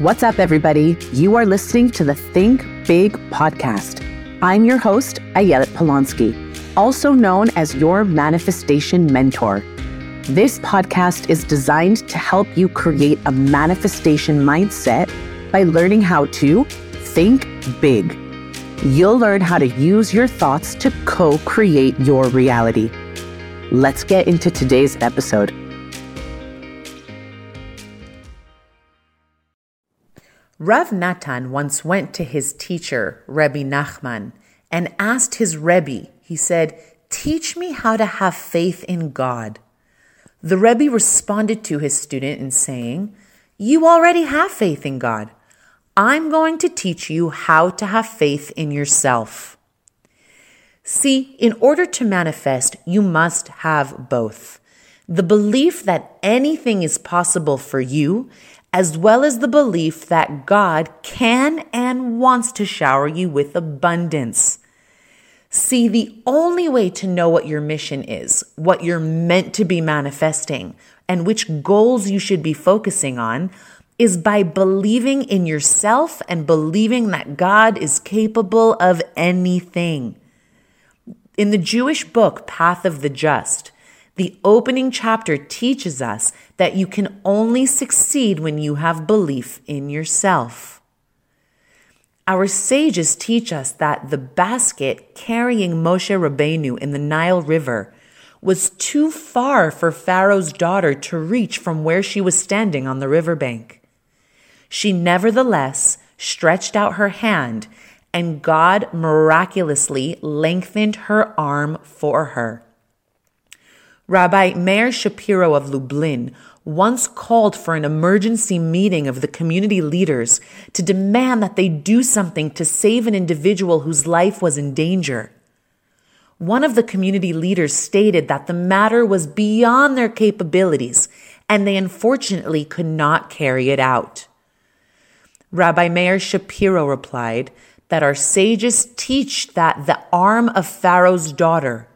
What's up, everybody? You are listening to the Think Big podcast. I'm your host, Ayelet Polonsky, also known as your manifestation mentor. This podcast is designed to help you create a manifestation mindset by learning how to think big. You'll learn how to use your thoughts to co create your reality. Let's get into today's episode. Rav Natan once went to his teacher, Rebbe Nachman, and asked his Rebbe, he said, Teach me how to have faith in God. The Rebbe responded to his student in saying, You already have faith in God. I'm going to teach you how to have faith in yourself. See, in order to manifest, you must have both. The belief that anything is possible for you as well as the belief that God can and wants to shower you with abundance. See, the only way to know what your mission is, what you're meant to be manifesting, and which goals you should be focusing on is by believing in yourself and believing that God is capable of anything. In the Jewish book, Path of the Just, the opening chapter teaches us that you can only succeed when you have belief in yourself. Our sages teach us that the basket carrying Moshe Rabbeinu in the Nile River was too far for Pharaoh's daughter to reach from where she was standing on the riverbank. She nevertheless stretched out her hand, and God miraculously lengthened her arm for her. Rabbi Meir Shapiro of Lublin once called for an emergency meeting of the community leaders to demand that they do something to save an individual whose life was in danger. One of the community leaders stated that the matter was beyond their capabilities and they unfortunately could not carry it out. Rabbi Meir Shapiro replied that our sages teach that the arm of Pharaoh's daughter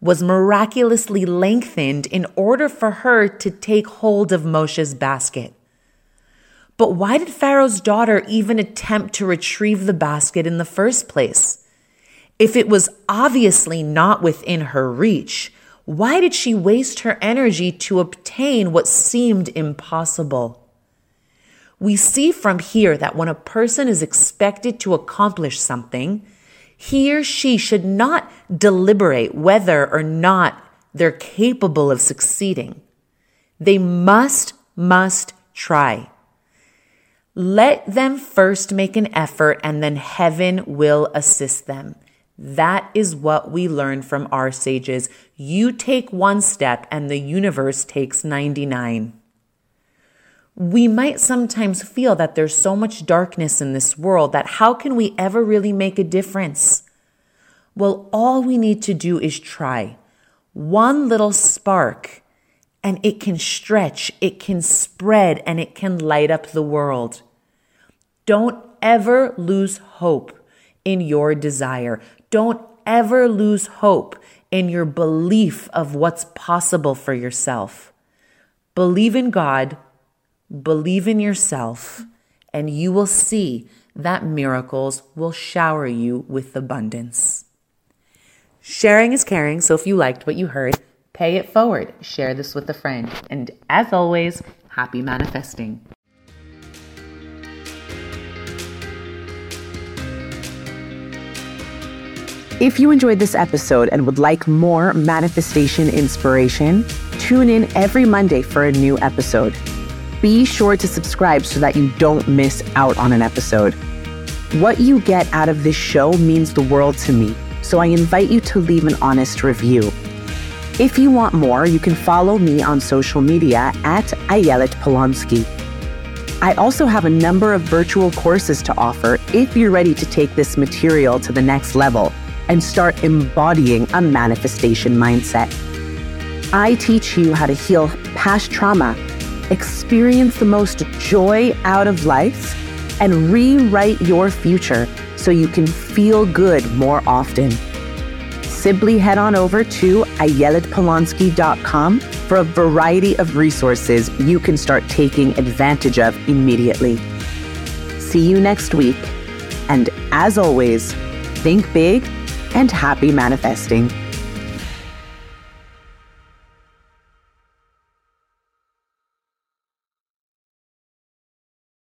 was miraculously lengthened in order for her to take hold of Moshe's basket. But why did Pharaoh's daughter even attempt to retrieve the basket in the first place? If it was obviously not within her reach, why did she waste her energy to obtain what seemed impossible? We see from here that when a person is expected to accomplish something, he or she should not deliberate whether or not they're capable of succeeding. They must, must try. Let them first make an effort and then heaven will assist them. That is what we learn from our sages. You take one step and the universe takes 99 we might sometimes feel that there's so much darkness in this world that how can we ever really make a difference? Well, all we need to do is try one little spark and it can stretch, it can spread, and it can light up the world. Don't ever lose hope in your desire. Don't ever lose hope in your belief of what's possible for yourself. Believe in God Believe in yourself, and you will see that miracles will shower you with abundance. Sharing is caring, so if you liked what you heard, pay it forward. Share this with a friend. And as always, happy manifesting. If you enjoyed this episode and would like more manifestation inspiration, tune in every Monday for a new episode be sure to subscribe so that you don't miss out on an episode. What you get out of this show means the world to me, so I invite you to leave an honest review. If you want more, you can follow me on social media at Ayelet Polonsky. I also have a number of virtual courses to offer if you're ready to take this material to the next level and start embodying a manifestation mindset. I teach you how to heal past trauma experience the most joy out of life, and rewrite your future so you can feel good more often. Simply head on over to ayeletpolonsky.com for a variety of resources you can start taking advantage of immediately. see you next week. And as always, think big and happy manifesting.